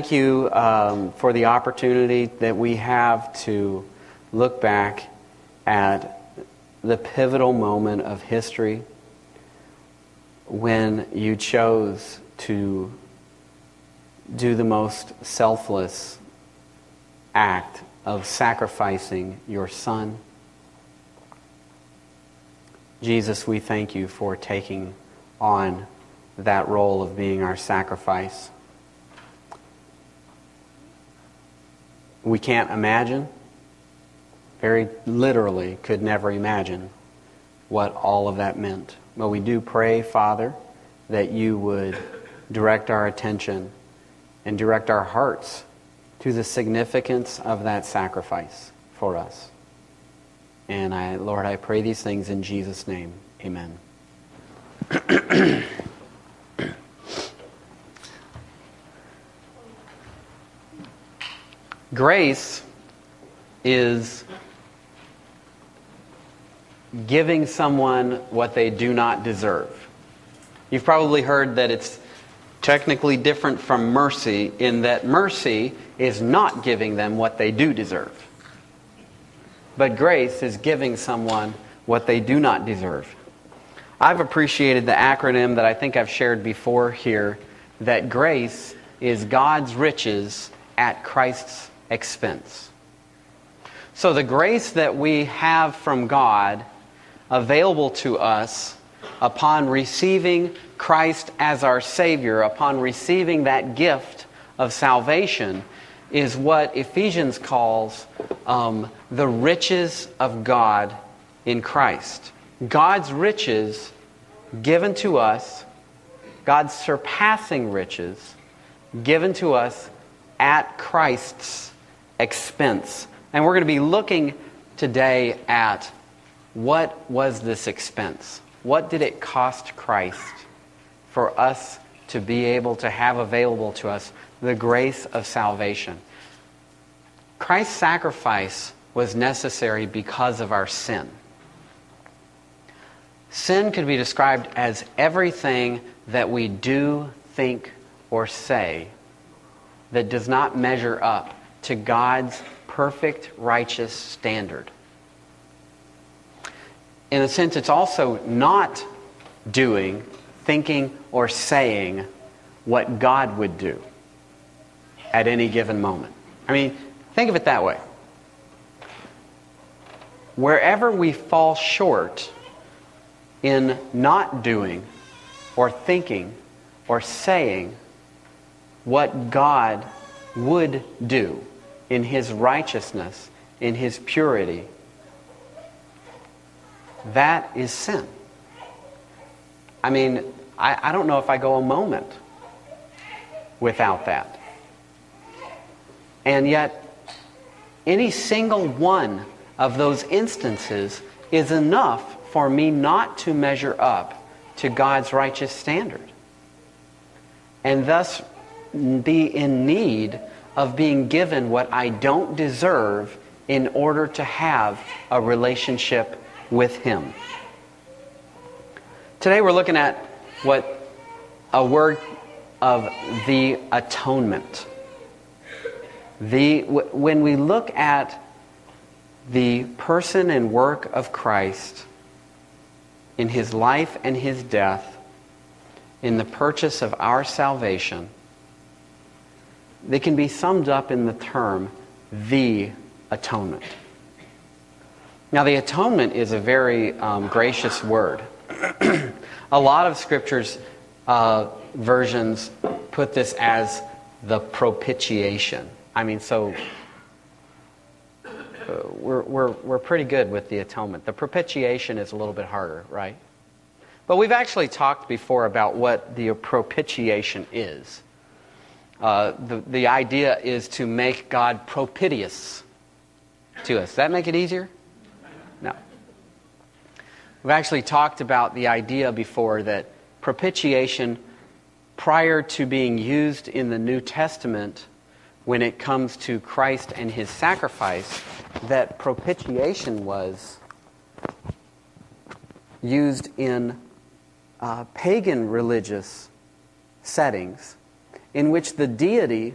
thank you um, for the opportunity that we have to look back at the pivotal moment of history when you chose to do the most selfless act of sacrificing your son. Jesus, we thank you for taking on that role of being our sacrifice. We can't imagine, very literally, could never imagine what all of that meant. But we do pray, Father, that you would direct our attention and direct our hearts to the significance of that sacrifice for us. And I, Lord, I pray these things in Jesus' name. Amen. Grace is giving someone what they do not deserve. You've probably heard that it's technically different from mercy in that mercy is not giving them what they do deserve. But grace is giving someone what they do not deserve. I've appreciated the acronym that I think I've shared before here that grace is God's riches at Christ's expense. So the grace that we have from God available to us upon receiving Christ as our Savior, upon receiving that gift of salvation, is what Ephesians calls um, the riches of God in Christ. God's riches given to us, God's surpassing riches given to us at Christ's expense. And we're going to be looking today at what was this expense? What did it cost Christ for us to be able to have available to us the grace of salvation? Christ's sacrifice was necessary because of our sin. Sin could be described as everything that we do, think, or say that does not measure up to God's perfect righteous standard in a sense, it's also not doing, thinking, or saying what God would do at any given moment. I mean, think of it that way. Wherever we fall short in not doing or thinking or saying what God would do in His righteousness, in His purity, that is sin. I mean, I, I don't know if I go a moment without that. And yet, any single one of those instances is enough for me not to measure up to God's righteous standard. And thus be in need of being given what I don't deserve in order to have a relationship with Him. Today we're looking at what a word of the atonement. The, when we look at the person and work of Christ in his life and his death, in the purchase of our salvation, they can be summed up in the term the atonement. Now, the atonement is a very um, gracious word. a lot of scriptures uh, versions put this as the propitiation. I mean, so uh, we're, we're, we're pretty good with the atonement. The propitiation is a little bit harder, right? But we've actually talked before about what the propitiation is. Uh, the, the idea is to make God propitious to us. Does that make it easier? No. We've actually talked about the idea before that propitiation, prior to being used in the New Testament, when it comes to Christ and his sacrifice, that propitiation was used in uh, pagan religious settings in which the deity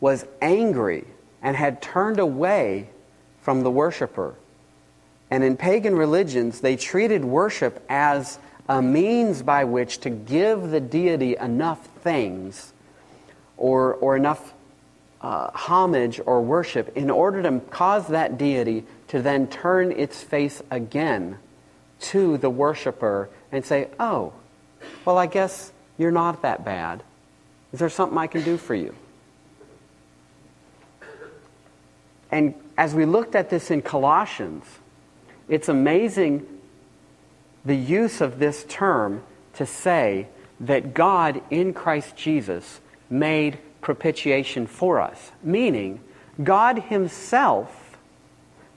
was angry and had turned away from the worshiper. And in pagan religions, they treated worship as a means by which to give the deity enough things or, or enough uh, homage or worship in order to cause that deity to then turn its face again to the worshiper and say, Oh, well, I guess you're not that bad. Is there something I can do for you? And as we looked at this in Colossians, it's amazing the use of this term to say that God in Christ Jesus made propitiation for us, meaning God Himself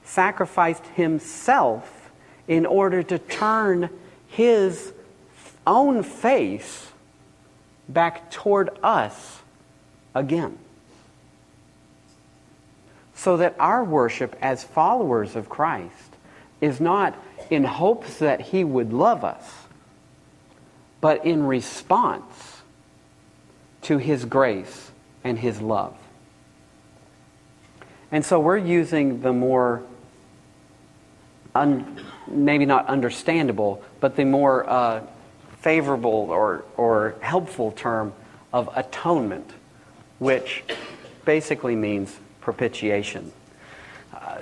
sacrificed Himself in order to turn His own face back toward us again. So that our worship as followers of Christ is not in hopes that He would love us, but in response to His grace and His love. And so we're using the more, un, maybe not understandable, but the more uh, favorable or, or helpful term of atonement, which basically means propitiation. Uh,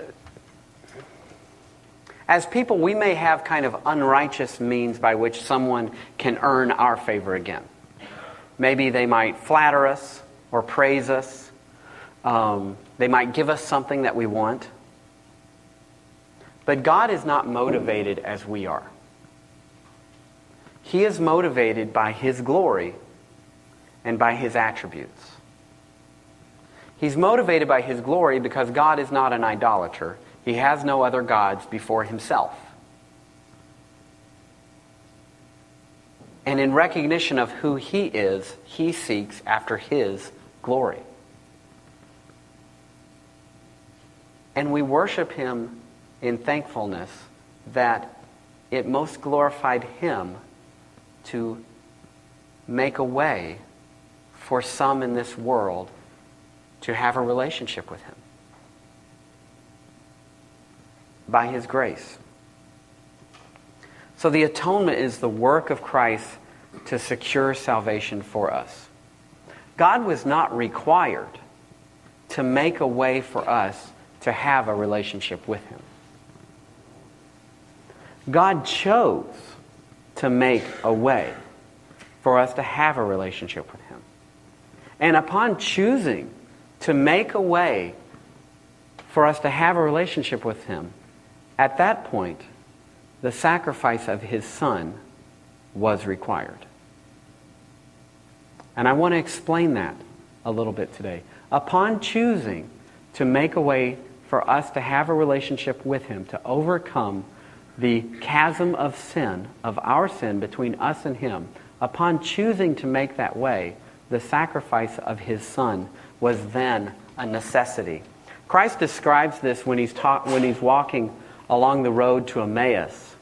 as people, we may have kind of unrighteous means by which someone can earn our favor again. Maybe they might flatter us or praise us. Um, they might give us something that we want. But God is not motivated as we are. He is motivated by His glory and by His attributes. He's motivated by His glory because God is not an idolater. He has no other gods before Himself. And in recognition of who He is, He seeks after His glory. And we worship Him in thankfulness that it most glorified Him to make a way for some in this world to have a relationship with Him by His grace. So the atonement is the work of Christ to secure salvation for us. God was not required to make a way for us to have a relationship with Him. God chose to make a way for us to have a relationship with Him. And upon choosing to make a way for us to have a relationship with Him, at that point, the sacrifice of His Son was required. And I want to explain that a little bit today. Upon choosing to make a way for us to have a relationship with Him, to overcome the chasm of sin, of our sin between us and Him, upon choosing to make that way, the sacrifice of His Son was then a necessity. Christ describes this when he's, ta- when he's walking along the road to Emmaus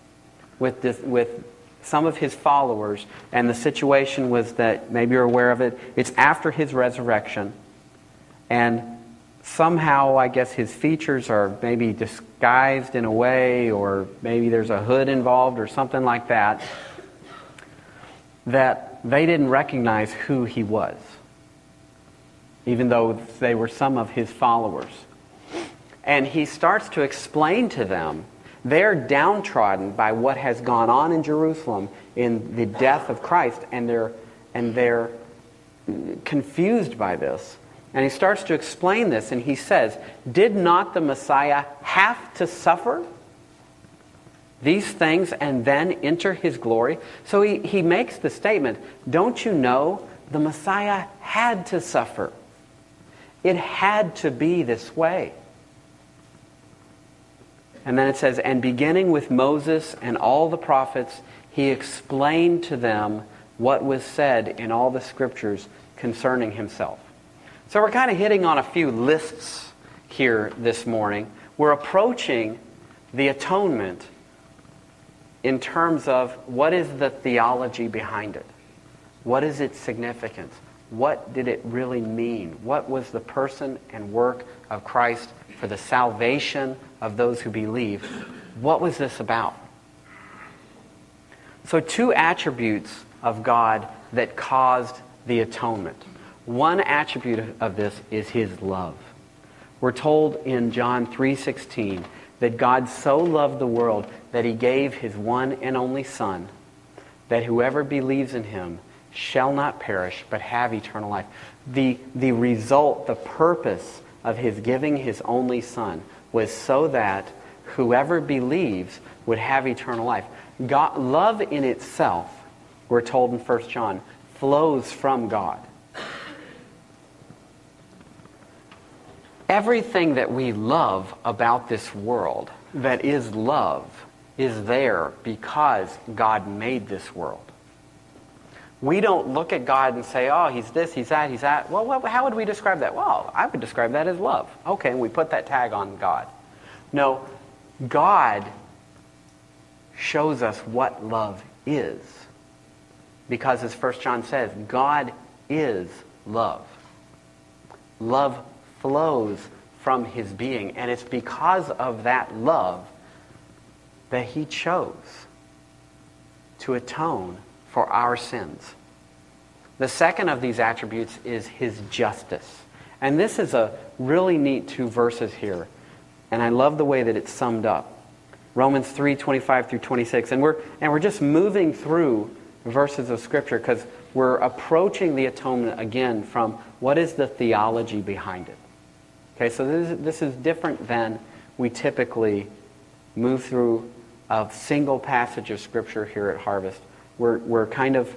with, this, with some of his followers, and the situation was that, maybe you're aware of it, it's after his resurrection, and somehow, I guess, his features are maybe disguised in a way, or maybe there's a hood involved, or something like that, that they didn't recognize who he was, even though they were some of his followers. And he starts to explain to them they're downtrodden by what has gone on in Jerusalem in the death of Christ, and they're, and they're confused by this. And he starts to explain this, and he says, Did not the Messiah have to suffer these things and then enter his glory? So he, he makes the statement Don't you know the Messiah had to suffer? It had to be this way. And then it says, And beginning with Moses and all the prophets, he explained to them what was said in all the scriptures concerning himself. So we're kind of hitting on a few lists here this morning. We're approaching the atonement in terms of what is the theology behind it? What is its significance? what did it really mean? What was the person and work of Christ for the salvation of those who believe? What was this about? So, two attributes of God that caused the atonement. One attribute of this is his love. We're told in John 3:16 that God so loved the world that he gave his one and only son that whoever believes in him shall not perish but have eternal life. The, the result, the purpose of his giving his only son was so that whoever believes would have eternal life. God, love in itself, we're told in 1 John, flows from God. Everything that we love about this world that is love is there because God made this world. We don't look at God and say, oh, he's this, he's that, he's that. Well, what, how would we describe that? Well, I would describe that as love. Okay, and we put that tag on God. No, God shows us what love is. Because as 1 John says, God is love. Love flows from his being. And it's because of that love that he chose to atone for our sins. The second of these attributes is his justice. And this is a really neat two verses here. And I love the way that it's summed up. Romans 3, 25 through 26. And we're, and we're just moving through verses of Scripture because we're approaching the atonement again from what is the theology behind it. Okay, so this is, this is different than we typically move through a single passage of Scripture here at Harvest. We're, we're kind of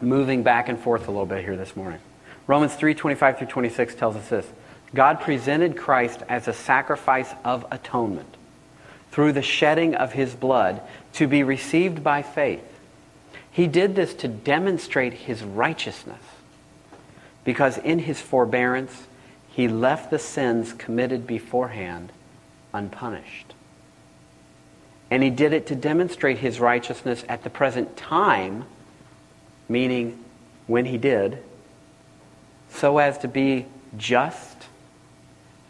moving back and forth a little bit here this morning. Romans 3 25 through 26 tells us this God presented Christ as a sacrifice of atonement through the shedding of his blood to be received by faith. He did this to demonstrate his righteousness because in his forbearance he left the sins committed beforehand unpunished. And he did it to demonstrate his righteousness at the present time, meaning when he did, so as to be just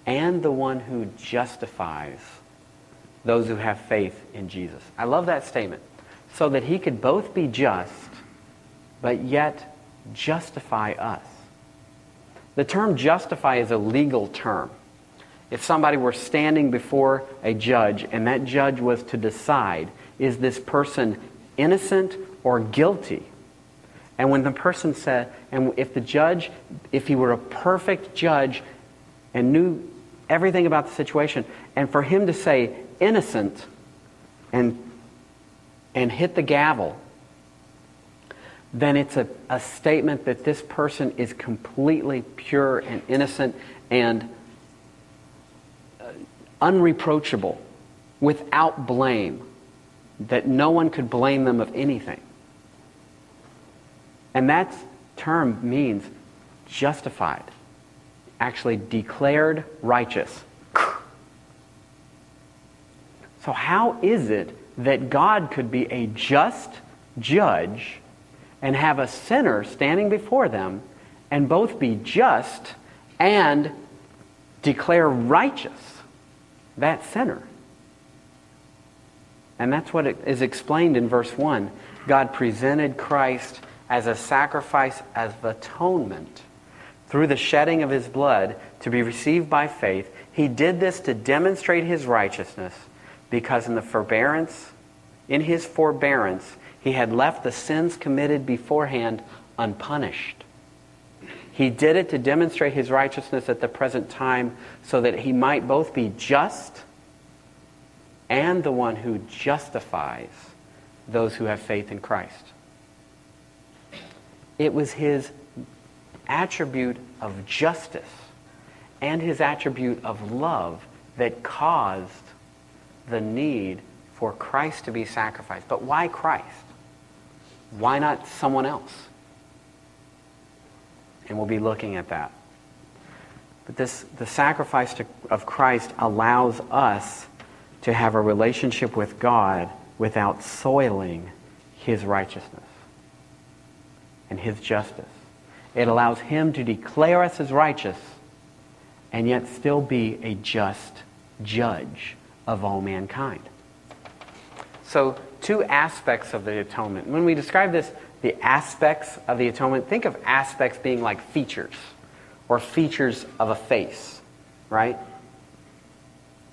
and the one who justifies those who have faith in Jesus. I love that statement. So that he could both be just, but yet justify us. The term justify is a legal term. If somebody were standing before a judge and that judge was to decide, is this person innocent or guilty? And when the person said, and if the judge, if he were a perfect judge and knew everything about the situation, and for him to say innocent and, and hit the gavel, then it's a, a statement that this person is completely pure and innocent and uh, unreproachable, without blame, that no one could blame them of anything. And that term means justified, actually declared righteous. So, how is it that God could be a just judge? And have a sinner standing before them and both be just and declare righteous that sinner. And that's what is explained in verse 1. God presented Christ as a sacrifice of atonement through the shedding of his blood to be received by faith. He did this to demonstrate his righteousness because in the forbearance, in his forbearance, he had left the sins committed beforehand unpunished. He did it to demonstrate his righteousness at the present time so that he might both be just and the one who justifies those who have faith in Christ. It was his attribute of justice and his attribute of love that caused the need for Christ to be sacrificed. But why Christ? Why not someone else? And we'll be looking at that. But this, the sacrifice to, of Christ allows us to have a relationship with God without soiling his righteousness and his justice. It allows him to declare us as righteous and yet still be a just judge of all mankind. So, two aspects of the atonement. When we describe this, the aspects of the atonement, think of aspects being like features or features of a face, right?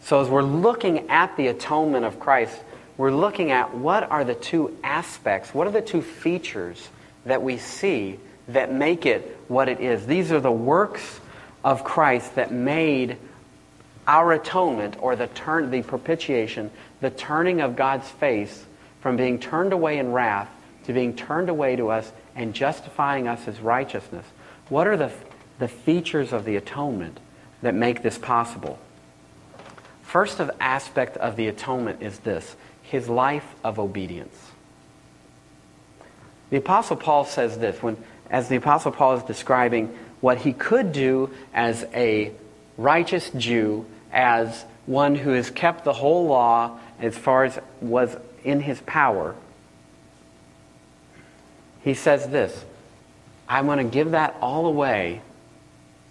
So, as we're looking at the atonement of Christ, we're looking at what are the two aspects, what are the two features that we see that make it what it is. These are the works of Christ that made our atonement or the turn the propitiation, the turning of God's face from being turned away in wrath to being turned away to us and justifying us as righteousness. What are the, the features of the atonement that make this possible? First of aspect of the atonement is this his life of obedience. The Apostle Paul says this when, as the Apostle Paul is describing what he could do as a righteous Jew, as one who has kept the whole law as far as was in his power. He says this I'm going to give that all away.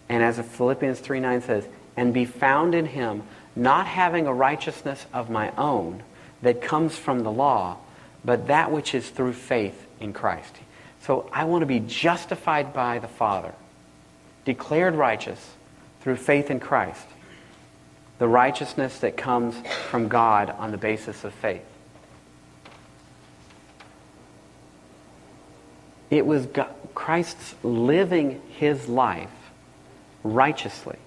And as Philippians 3 9 says, and be found in him, not having a righteousness of my own that comes from the law, but that which is through faith in Christ. So I want to be justified by the Father, declared righteous through faith in Christ, the righteousness that comes from God on the basis of faith. It was God, Christ's living his life righteously,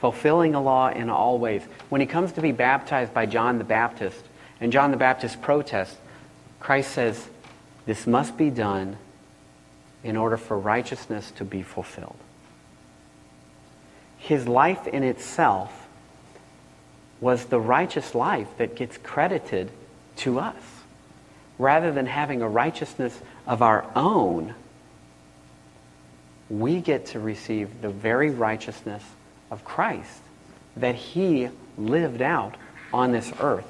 fulfilling the law in all ways. When he comes to be baptized by John the Baptist, and John the Baptist protests, Christ says, This must be done in order for righteousness to be fulfilled. His life in itself was the righteous life that gets credited to us. Rather than having a righteousness of our own, we get to receive the very righteousness of Christ that he lived out on this earth.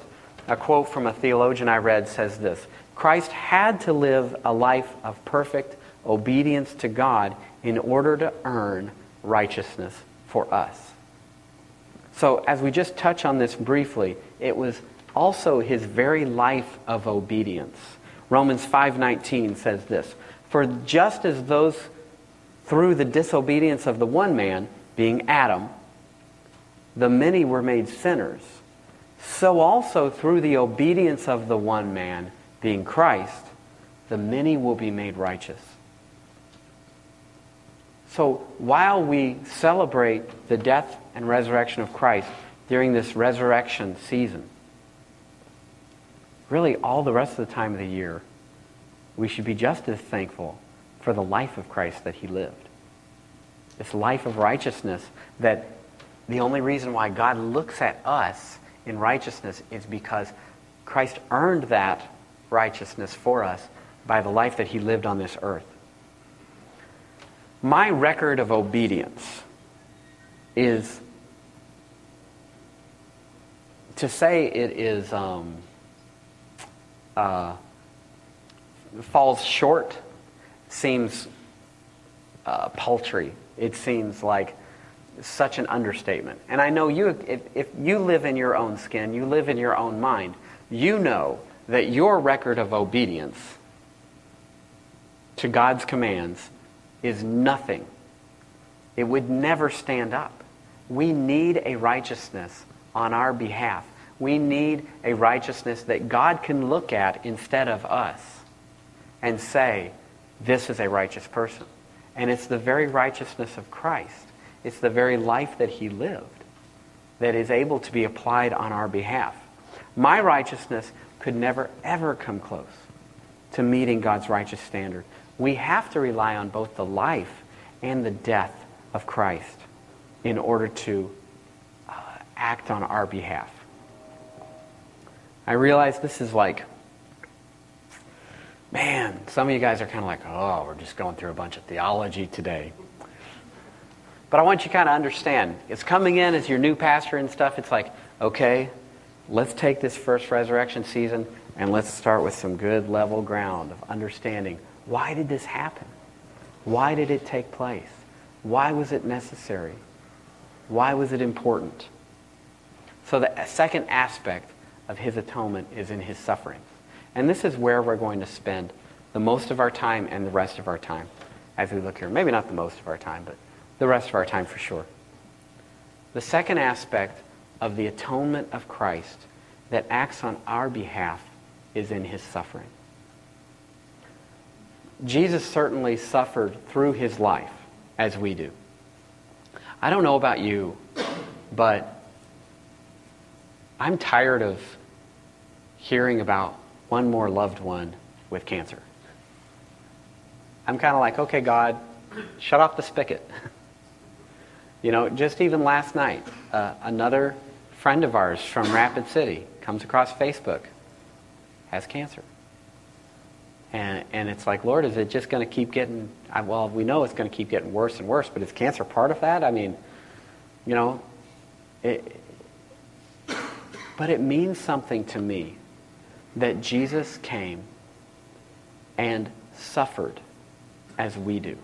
A quote from a theologian I read says this Christ had to live a life of perfect obedience to God in order to earn righteousness for us. So, as we just touch on this briefly, it was also his very life of obedience. Romans 5:19 says this, "For just as those through the disobedience of the one man, being Adam, the many were made sinners, so also through the obedience of the one man, being Christ, the many will be made righteous. So while we celebrate the death and resurrection of Christ during this resurrection season, really all the rest of the time of the year, we should be just as thankful for the life of Christ that he lived. This life of righteousness that the only reason why God looks at us in righteousness is because Christ earned that righteousness for us by the life that he lived on this earth. My record of obedience is to say it is um, uh, falls short seems uh, paltry. It seems like such an understatement. And I know you, if, if you live in your own skin, you live in your own mind, you know that your record of obedience to God's commands is nothing. It would never stand up. We need a righteousness on our behalf. We need a righteousness that God can look at instead of us and say, this is a righteous person. And it's the very righteousness of Christ it's the very life that he lived that is able to be applied on our behalf. My righteousness could never, ever come close to meeting God's righteous standard. We have to rely on both the life and the death of Christ in order to uh, act on our behalf. I realize this is like, man, some of you guys are kind of like, oh, we're just going through a bunch of theology today. But I want you to kind of understand. It's coming in as your new pastor and stuff. It's like, okay, let's take this first resurrection season and let's start with some good level ground of understanding. Why did this happen? Why did it take place? Why was it necessary? Why was it important? So the uh, second aspect of his atonement is in his suffering. And this is where we're going to spend the most of our time and the rest of our time as we look here. Maybe not the most of our time, but the rest of our time for sure. The second aspect of the atonement of Christ that acts on our behalf is in his suffering. Jesus certainly suffered through his life as we do. I don't know about you, but I'm tired of hearing about one more loved one with cancer. I'm kind of like, okay, God, shut off the spigot. you know, just even last night, uh, another friend of ours from Rapid City comes across Facebook, has cancer. And, and it's like, Lord, is it just going to keep getting, well, we know it's going to keep getting worse and worse, but is cancer part of that? I mean, you know, it, but it means something to me that Jesus came and suffered as we do.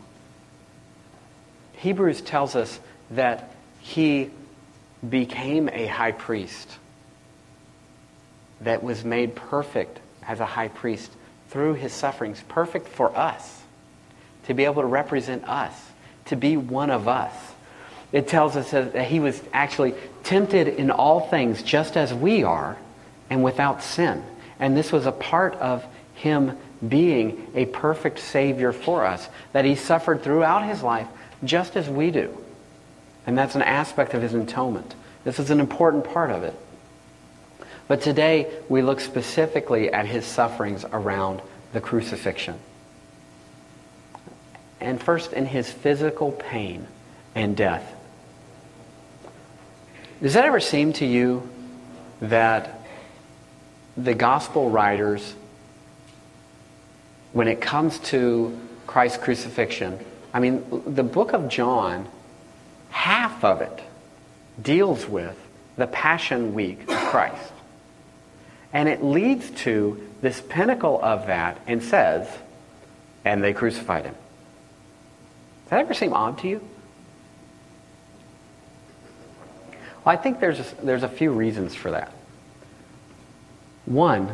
Hebrews tells us that he became a high priest that was made perfect as a high priest through his sufferings, perfect for us, to be able to represent us, to be one of us. It tells us that he was actually tempted in all things just as we are and without sin. And this was a part of him being a perfect Savior for us, that he suffered throughout his life just as we do. And that's an aspect of his atonement. This is an important part of it. But today we look specifically at his sufferings around the crucifixion. And first in his physical pain and death. Does that ever seem to you that the gospel writers, when it comes to Christ's crucifixion, I mean, the book of John, half of it deals with the Passion Week of Christ. And it leads to this pinnacle of that and says, and they crucified him. Does that ever seem odd to you? Well, I think there's a, there's a few reasons for that. One,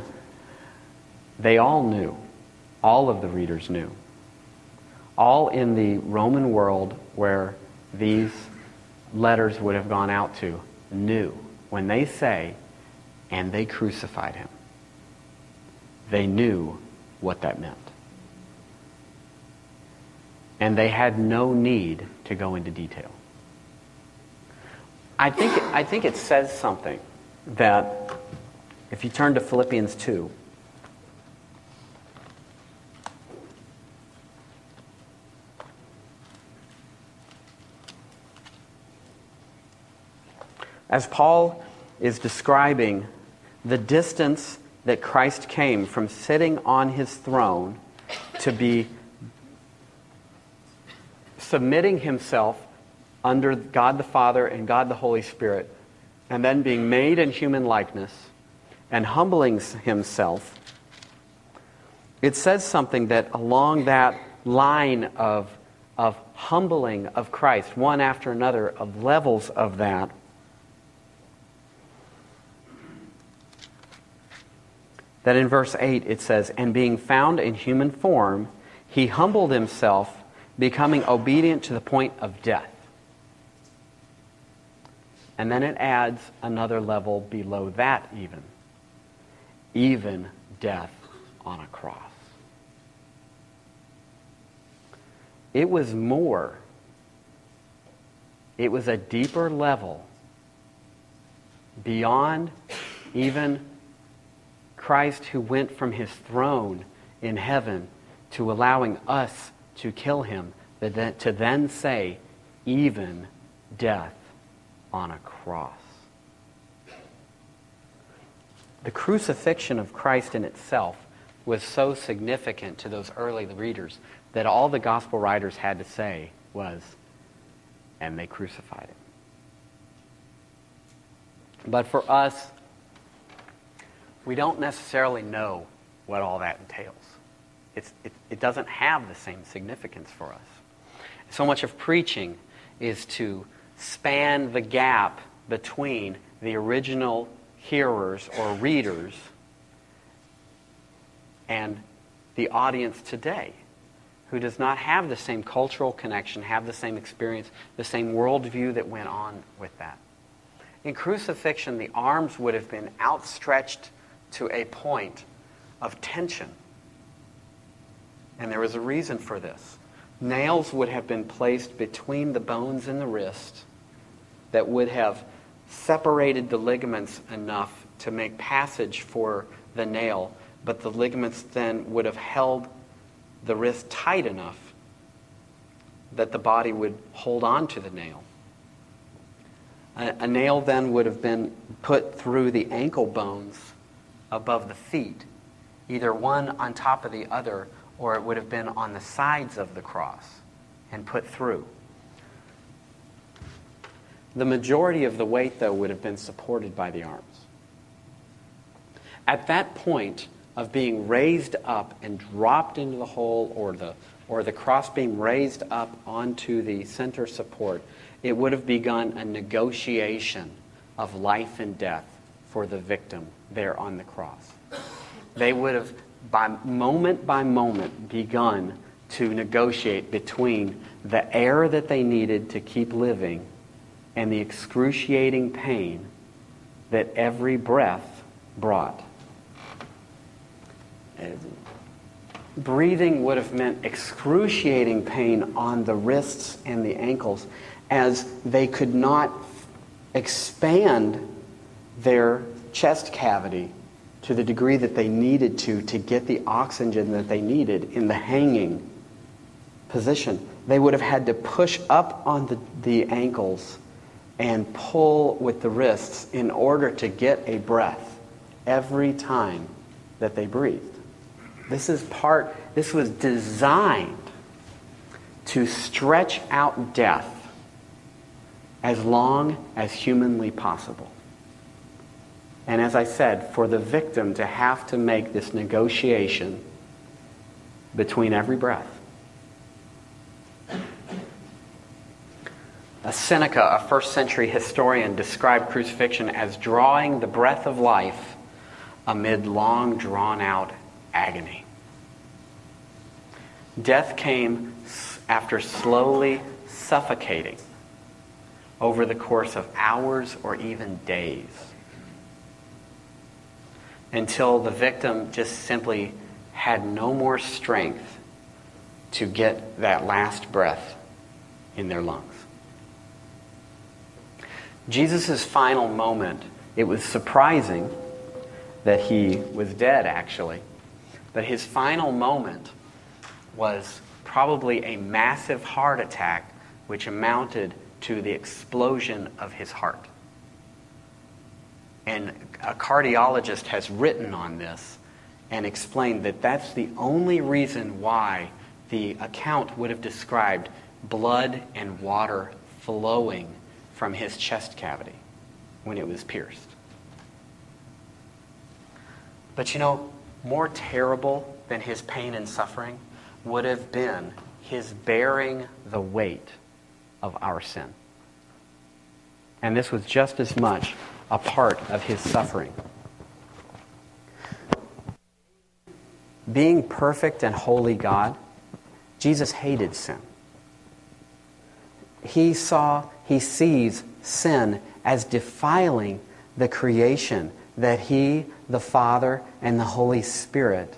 they all knew, all of the readers knew, all in the Roman world where these letters would have gone out to knew when they say and they crucified him. They knew what that meant. And they had no need to go into detail. I think, I think it says something that if you turn to Philippians 2, as Paul is describing the distance that Christ came from sitting on his throne to be submitting himself under God the Father and God the Holy Spirit, and then being made in human likeness and humbling himself, it says something that along that line of, of humbling of Christ, one after another, of levels of that, that in verse 8 it says, And being found in human form, he humbled himself, becoming obedient to the point of death. And then it adds another level below that, even. Even death on a cross. It was more, it was a deeper level beyond even Christ who went from his throne in heaven to allowing us to kill him, to then say, even death on a cross. The crucifixion of Christ in itself was so significant to those early readers that all the gospel writers had to say was, and they crucified him. But for us, we don't necessarily know what all that entails. It, it doesn't have the same significance for us. So much of preaching is to span the gap between the original hearers or readers and the audience today who does not have the same cultural connection, have the same experience, the same worldview that went on with that. In crucifixion, the arms would have been outstretched to a point of tension. And there was a reason for this. Nails would have been placed between the bones in the wrist that would have separated the ligaments enough to make passage for the nail, but the ligaments then would have held the wrist tight enough that the body would hold on to the nail. A, a, nail then would have been put through the ankle bones above the feet, either one on top of the other, or it would have been on the sides of the cross and put through. The majority of the weight, though, would have been supported by the arms. At that point of being raised up and dropped into the hole, or the, or the cross being raised up onto the center support, it would have begun a negotiation of life and death for the victim there on the cross. They would have, by moment by moment, begun to negotiate between the air that they needed to keep living and the excruciating pain that every breath brought. Breathing would have meant excruciating pain on the wrists and the ankles as they could not expand their chest cavity to the degree that they needed to to get the oxygen that they needed in the hanging position. They would have had to push up on the, the ankles and pull with the wrists in order to get a breath every time that they breathed. This is part, this was designed to stretch out death as long as humanly possible. And as I said, for the victim to have to make this negotiation between every breath. A Seneca, a first century historian, described crucifixion as drawing the breath of life amid long drawn out agony. Death came after slowly suffocating over the course of hours or even days until the victim just simply had no more strength to get that last breath in their lungs. Jesus' final moment, it was surprising that he was dead, actually. But his final moment was probably a massive heart attack, which amounted to the explosion of his heart. And a cardiologist has written on this and explained that that's the only reason why the account would have described blood and water flowing from his chest cavity when it was pierced. But you know, more terrible than his pain and suffering would have been his bearing the weight of our sin. And this was just as much a part of his suffering. Being perfect and holy God, Jesus hated sin. He saw he sees sin as defiling the creation that he, the Father, and the Holy Spirit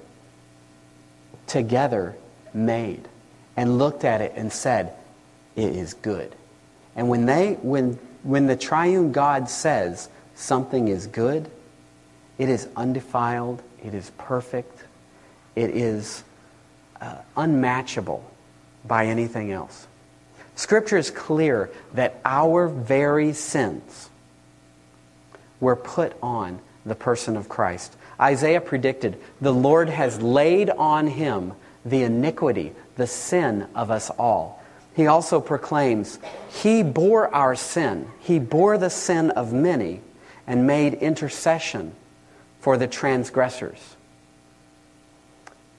together made and looked at it and said, It is good. And when, they, when, when the triune God says something is good, it is undefiled, it is perfect, it is uh, unmatchable by anything else. Scripture is clear that our very sins were put on the person of Christ. Isaiah predicted, The Lord has laid on him the iniquity, the sin of us all. He also proclaims, He bore our sin, He bore the sin of many, and made intercession for the transgressors.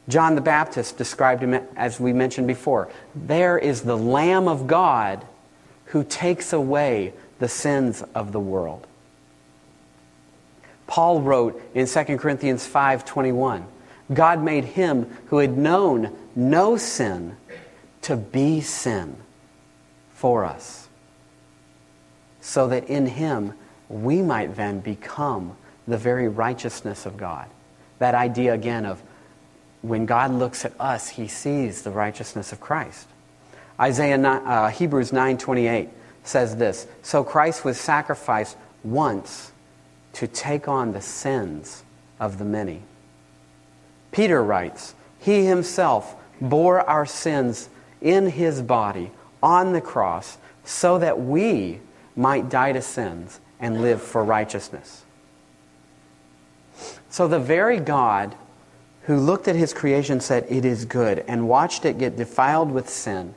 John the Baptist described him as we mentioned before. There is the Lamb of God who takes away the sins of the world. Paul wrote in 2 Corinthians 5:21, God made him who had known no sin to be sin for us, so that in him we might then become the very righteousness of God. That idea again of when God looks at us, he sees the righteousness of Christ. Isaiah, uh, Hebrews 9:28 says this, "So Christ was sacrificed once to take on the sins of the many." Peter writes, "He himself bore our sins in his body on the cross so that we might die to sins and live for righteousness." So the very God who looked at his creation said, It is good, and watched it get defiled with sin.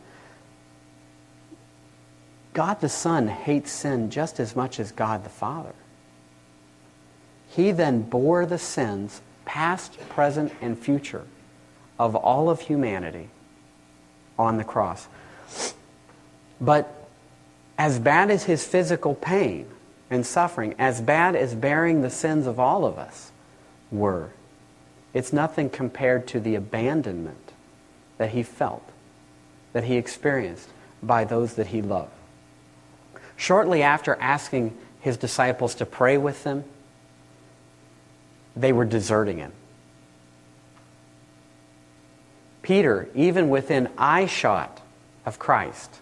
God the Son hates sin just as much as God the Father. He then bore the sins, past, present, and future, of all of humanity on the cross. But as bad as his physical pain and suffering, as bad as bearing the sins of all of us were, it's nothing compared to the abandonment that he felt, that he experienced by those that he loved. Shortly after asking his disciples to pray with them, they were deserting him. Peter, even within eyeshot of Christ,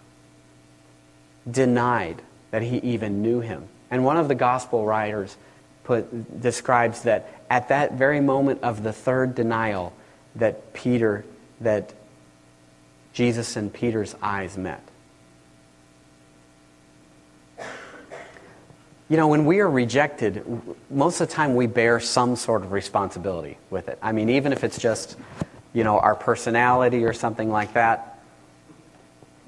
denied that he even knew him. And one of the gospel writers put, describes that at that very moment of the third denial that Peter, that Jesus and Peter's eyes met. You know, when we are rejected, most of the time we bear some sort of responsibility with it. I mean, even if it's just, you know, our personality or something like that.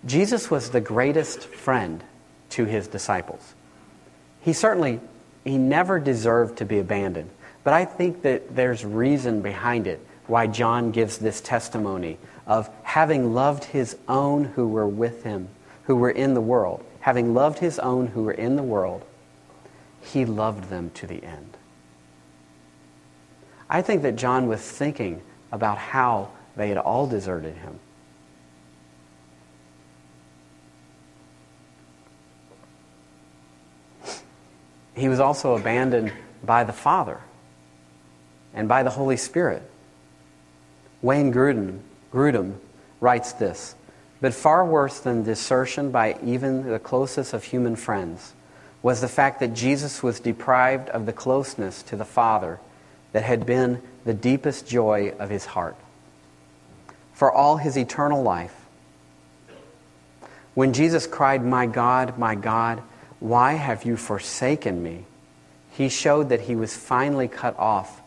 Jesus was the greatest friend to his disciples. He certainly he never deserved to be abandoned. But I think that there's reason behind it why John gives this testimony of having loved his own who were with him, who were in the world. Having loved his own who were in the world, he loved them to the end. I think that John was thinking about how they had all deserted him. He was also abandoned by the Father and by the Holy Spirit. Wayne Grudem, Grudem writes this But far worse than desertion by even the closest of human friends was the fact that Jesus was deprived of the closeness to the Father that had been the deepest joy of his heart. For all his eternal life, when Jesus cried, My God, my God, why have you forsaken me? He showed that he was finally cut off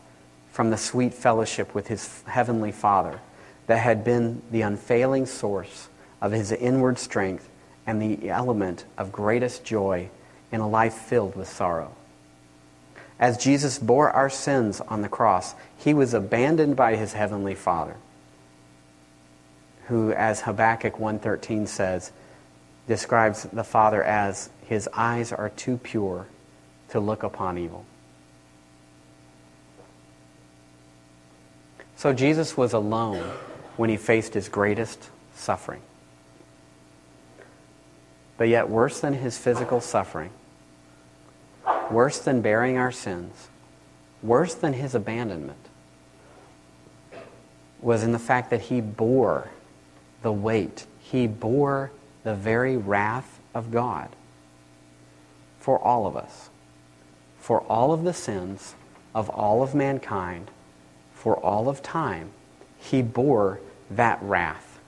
from the sweet fellowship with his heavenly Father that had been the unfailing source of his inward strength and the element of greatest joy in a life filled with sorrow. As Jesus bore our sins on the cross, he was abandoned by his heavenly Father, who as Habakkuk 1:13 says, describes the Father as his eyes are too pure to look upon evil. So Jesus was alone when he faced his greatest suffering. But yet, worse than his physical suffering, worse than bearing our sins, worse than his abandonment, was in the fact that he bore the weight, he bore the very wrath of God for all of us, for all of the sins of all of mankind, for all of time. He bore that wrath.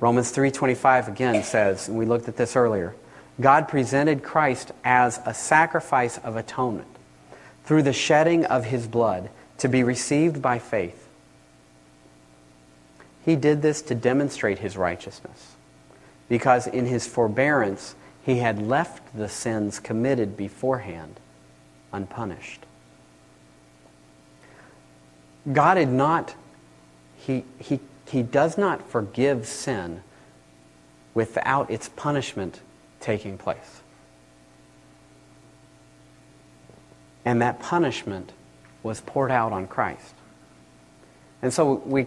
Romans 3:25 again says, and we looked at this earlier, God presented Christ as a sacrifice of atonement through the shedding of his blood to be received by faith. He did this to demonstrate his righteousness because in his forbearance he had left the sins committed beforehand unpunished. God had not he, he, he does not forgive sin without its punishment taking place. And that punishment was poured out on Christ. And so we,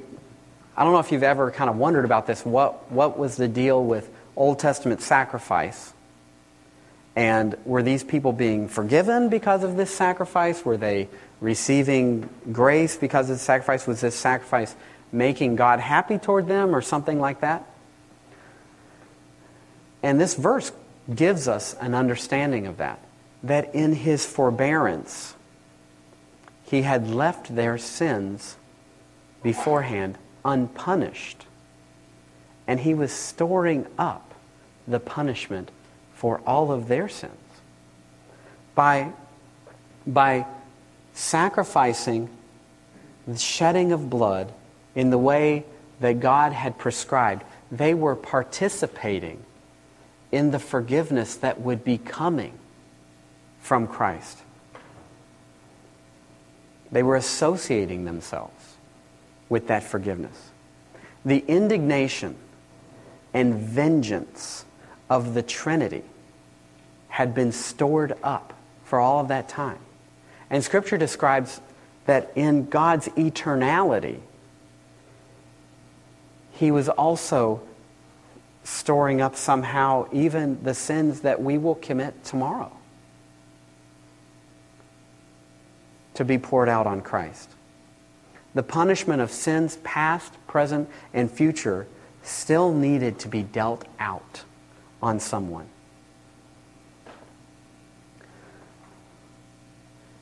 I don't know if you've ever kind of wondered about this. What, what was the deal with Old Testament sacrifice? And were these people being forgiven because of this sacrifice? Were they receiving grace because of the sacrifice? Was this sacrifice making God happy toward them or something like that? And this verse gives us an understanding of that. That in his forbearance, he had left their sins beforehand unpunished. And he was storing up the punishment for all of their sins. By, by sacrificing the shedding of blood in the way that God had prescribed, they were participating in the forgiveness that would be coming from Christ. They were associating themselves with that forgiveness. The indignation and vengeance of the Trinity had been stored up for all of that time. And Scripture describes that in God's eternality, He was also storing up somehow even the sins that we will commit tomorrow to be poured out on Christ. The punishment of sins past, present, and future still needed to be dealt out on someone.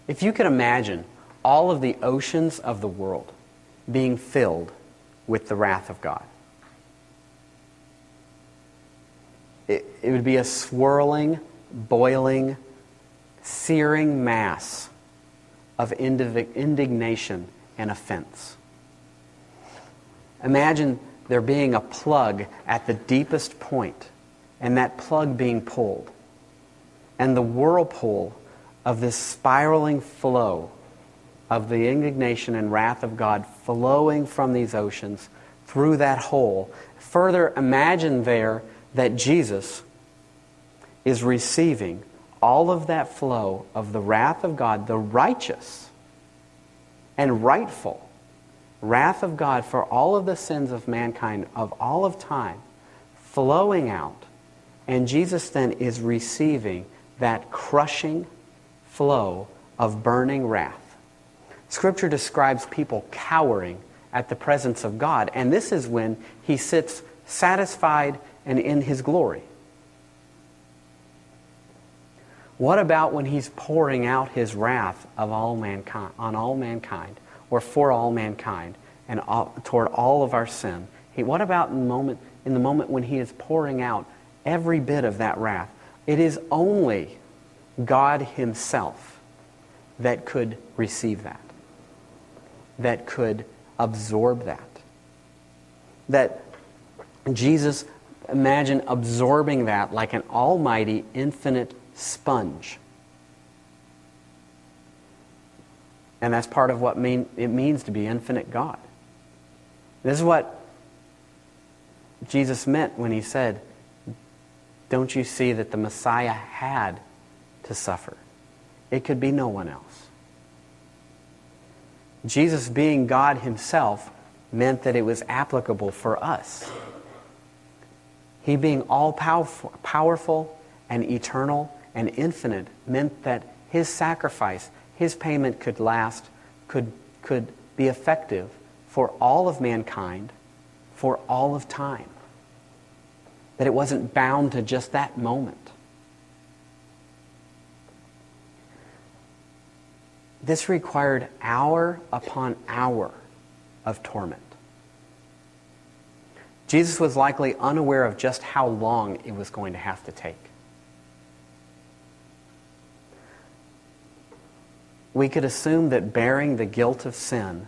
If you could imagine all of the oceans of the world being filled with the wrath of God, it, it would be a swirling, boiling, searing mass of indignation and offense. Imagine there being a plug at the deepest point and that plug being pulled, and the whirlpool of this spiraling flow of the indignation and wrath of God flowing from these oceans through that hole. Further, imagine there that Jesus is receiving all of that flow of the wrath of God, the righteous and rightful wrath of God for all of the sins of mankind of all of time flowing out and Jesus then is receiving that crushing flow of burning wrath. Scripture describes people cowering at the presence of God, and this is when he sits satisfied and in his glory. What about when he's pouring out his wrath of all mankind, on all mankind, or for all mankind, and all, toward all of our sin? He, what about in the moment in the moment when he is pouring out every bit of that wrath. It is only God Himself that could receive that, that could absorb that. That Jesus, imagine absorbing that like an almighty, infinite sponge. And that's part of what mean, it means to be infinite God. This is what Jesus meant when he said, don't you see that the Messiah had to suffer? It could be no one else. Jesus being God himself meant that it was applicable for us. He being all powerful powerful and eternal and infinite meant that his sacrifice, his payment could last, could, could be effective for all of mankind for all of time that it wasn't bound to just that moment. This required hour upon hour of torment. Jesus was likely unaware of just how long it was going to have to take. We could assume that bearing the guilt of sin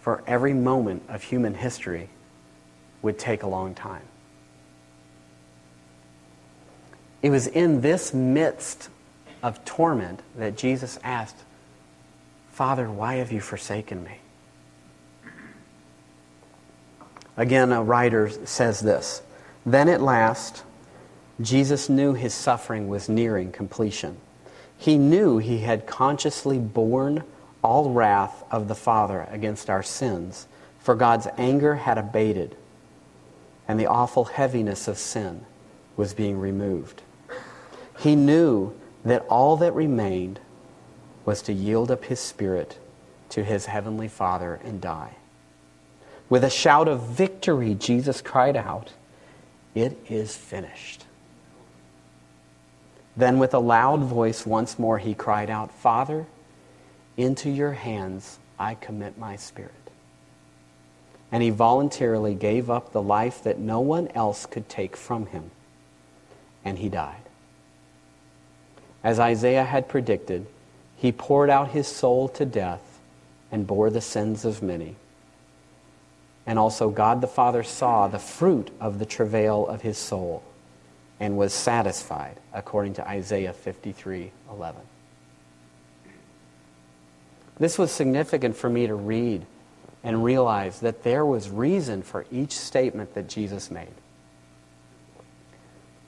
for every moment of human history would take a long time. It was in this midst of torment that Jesus asked, Father, why have you forsaken me? Again, a writer says this Then at last, Jesus knew his suffering was nearing completion. He knew he had consciously borne all wrath of the Father against our sins, for God's anger had abated, and the awful heaviness of sin was being removed. He knew that all that remained was to yield up his spirit to his heavenly Father and die. With a shout of victory, Jesus cried out, It is finished. Then, with a loud voice, once more he cried out, Father, into your hands I commit my spirit. And he voluntarily gave up the life that no one else could take from him, and he died. As Isaiah had predicted, he poured out his soul to death and bore the sins of many. And also, God the Father saw the fruit of the travail of his soul and was satisfied, according to Isaiah 53 11. This was significant for me to read and realize that there was reason for each statement that Jesus made.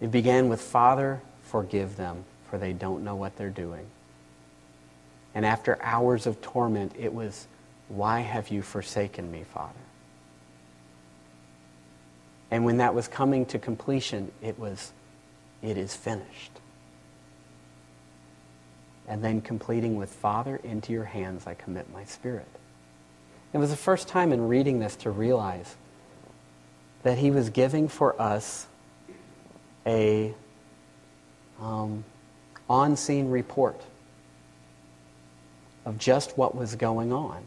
It began with, Father, forgive them, for they don't know what they're doing. And after hours of torment, it was, Why have you forsaken me, Father? And when that was coming to completion, it was, It is finished. And then completing with, Father, into your hands I commit my spirit. It was the first time in reading this to realize that he was giving for us a um, on-scene report of just what was going on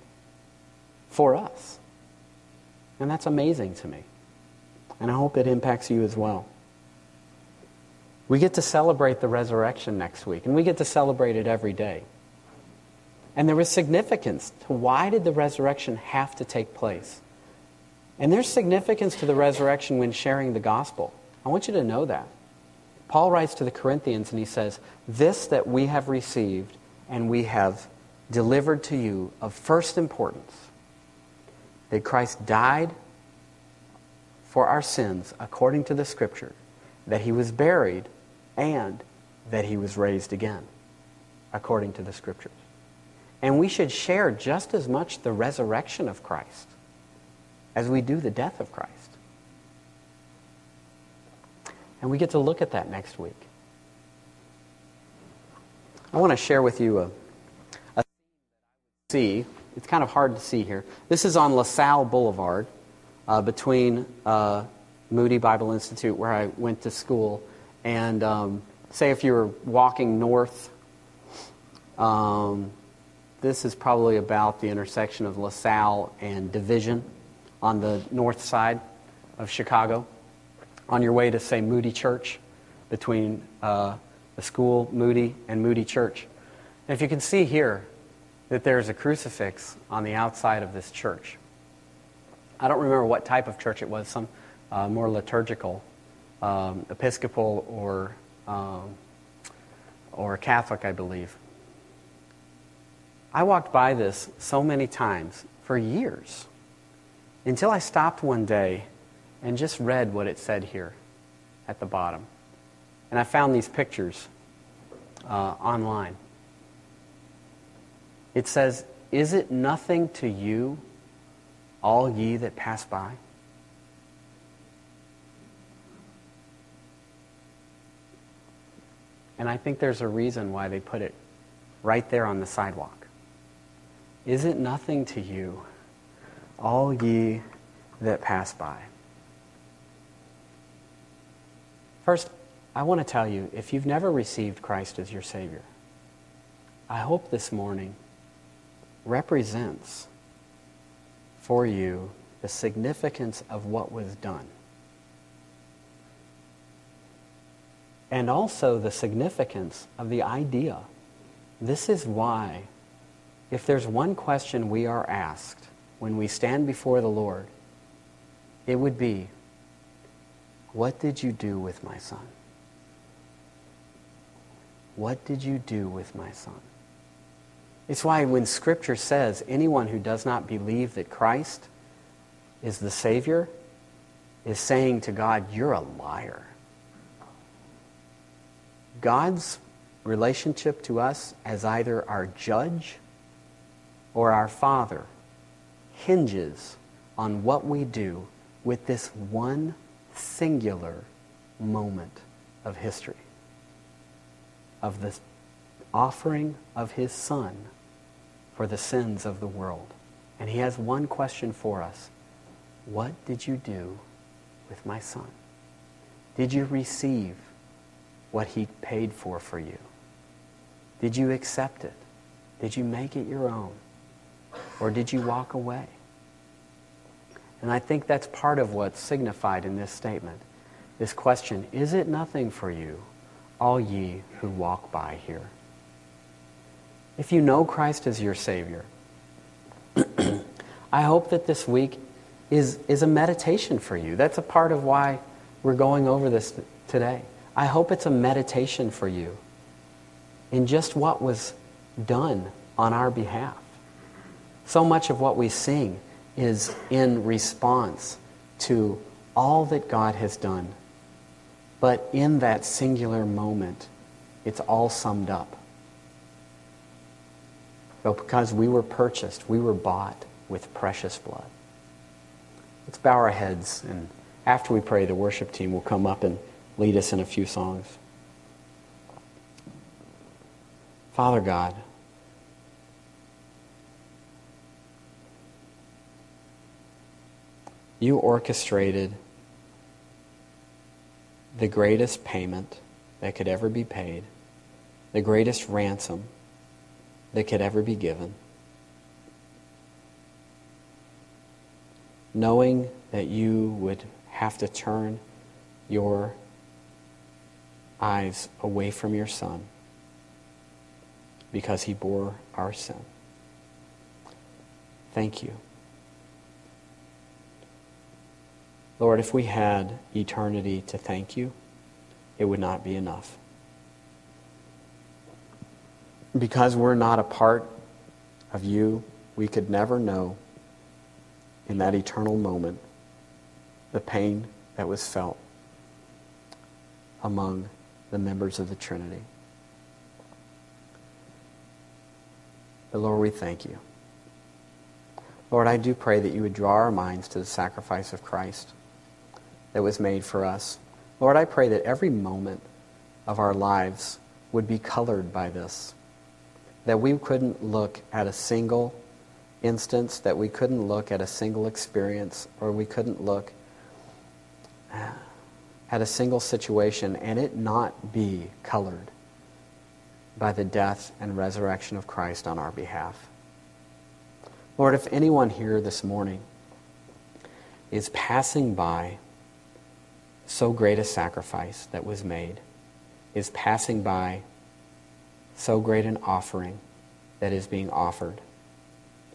for us. And that's amazing to me. And I hope it impacts you as well. We get to celebrate the resurrection next week, and we get to celebrate it every day. And there was significance to why did the resurrection have to take place? And there's significance to the resurrection when sharing the gospel. I want you to know that. Paul writes to the Corinthians and he says, This that we have received and we have delivered to you of first importance that Christ died for our sins according to the Scripture, that he was buried, and that he was raised again according to the Scriptures. And we should share just as much the resurrection of Christ as we do the death of Christ. And we get to look at that next week. I want to share with you a, a see. It's kind of hard to see here. This is on LaSalle Boulevard uh, between uh, Moody Bible Institute, where I went to school, and um, say if you were walking north, um, this is probably about the intersection of LaSalle and Division on the north side of Chicago on your way to, say, Moody Church, between uh, the school, Moody, and Moody Church. And if you can see here that there's a crucifix on the outside of this church. I don't remember what type of church it was, some uh, more liturgical, um, Episcopal or, um, or Catholic, I believe. I walked by this so many times for years until I stopped one day and just read what it said here at the bottom. And I found these pictures uh, online. It says, Is it nothing to you, all ye that pass by? And I think there's a reason why they put it right there on the sidewalk. Is it nothing to you, all ye that pass by? First, I want to tell you if you've never received Christ as your Savior, I hope this morning represents for you the significance of what was done. And also the significance of the idea. This is why, if there's one question we are asked when we stand before the Lord, it would be what did you do with my son? What did you do with my son? It's why when Scripture says anyone who does not believe that Christ is the Savior is saying to God, You're a liar. God's relationship to us as either our judge or our father hinges on what we do with this one singular moment of history, of the offering of his son for the sins of the world. And he has one question for us. What did you do with my son? Did you receive what he paid for for you? Did you accept it? Did you make it your own? Or did you walk away? And I think that's part of what's signified in this statement. This question, is it nothing for you, all ye who walk by here? If you know Christ as your Savior, I hope that this week is, is a meditation for you. That's a part of why we're going over this today. I hope it's a meditation for you in just what was done on our behalf. So much of what we sing is in response to all that God has done. But in that singular moment, it's all summed up. But because we were purchased, we were bought with precious blood. Let's bow our heads, and after we pray, the worship team will come up and lead us in a few songs. Father God, you orchestrated the greatest payment that could ever be paid, the greatest ransom that could ever be given. Knowing that you would have to turn your eyes away from your son because he bore our sin. Thank you. Lord, if we had eternity to thank you, it would not be enough. Because we're not a part of you, we could never know in that eternal moment the pain that was felt among the members of the Trinity. But Lord, we thank you. Lord, I do pray that you would draw our minds to the sacrifice of Christ that was made for us. Lord, I pray that every moment of our lives would be colored by this, that we couldn't look at a single instance, that we couldn't look at a single experience, or we couldn't look at a single situation and it not be colored by the death and resurrection of Christ on our behalf. Lord, if anyone here this morning is passing by so great a sacrifice that was made, is passing by so great an offering that is being offered,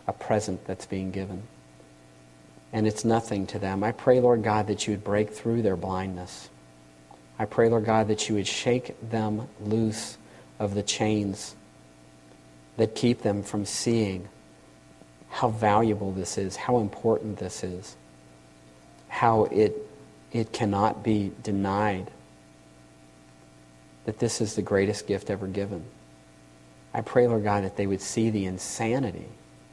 a present that's being given, and it's nothing to them. I pray, Lord God, that you would break through their blindness. I pray, Lord God, that you would shake them loose of the chains that keep them from seeing how valuable this is, how important this is, how it, it cannot be denied that this is the greatest gift ever given. I pray, Lord God, that they would see the insanity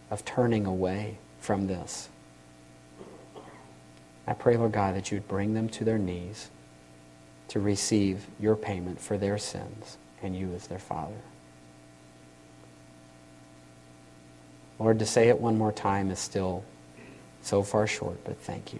of turning away from this. I pray, Lord God, that you would bring them to their knees to receive your payment for their sins and you as their Father. Lord, to say it one more time is still so far short, but thank you.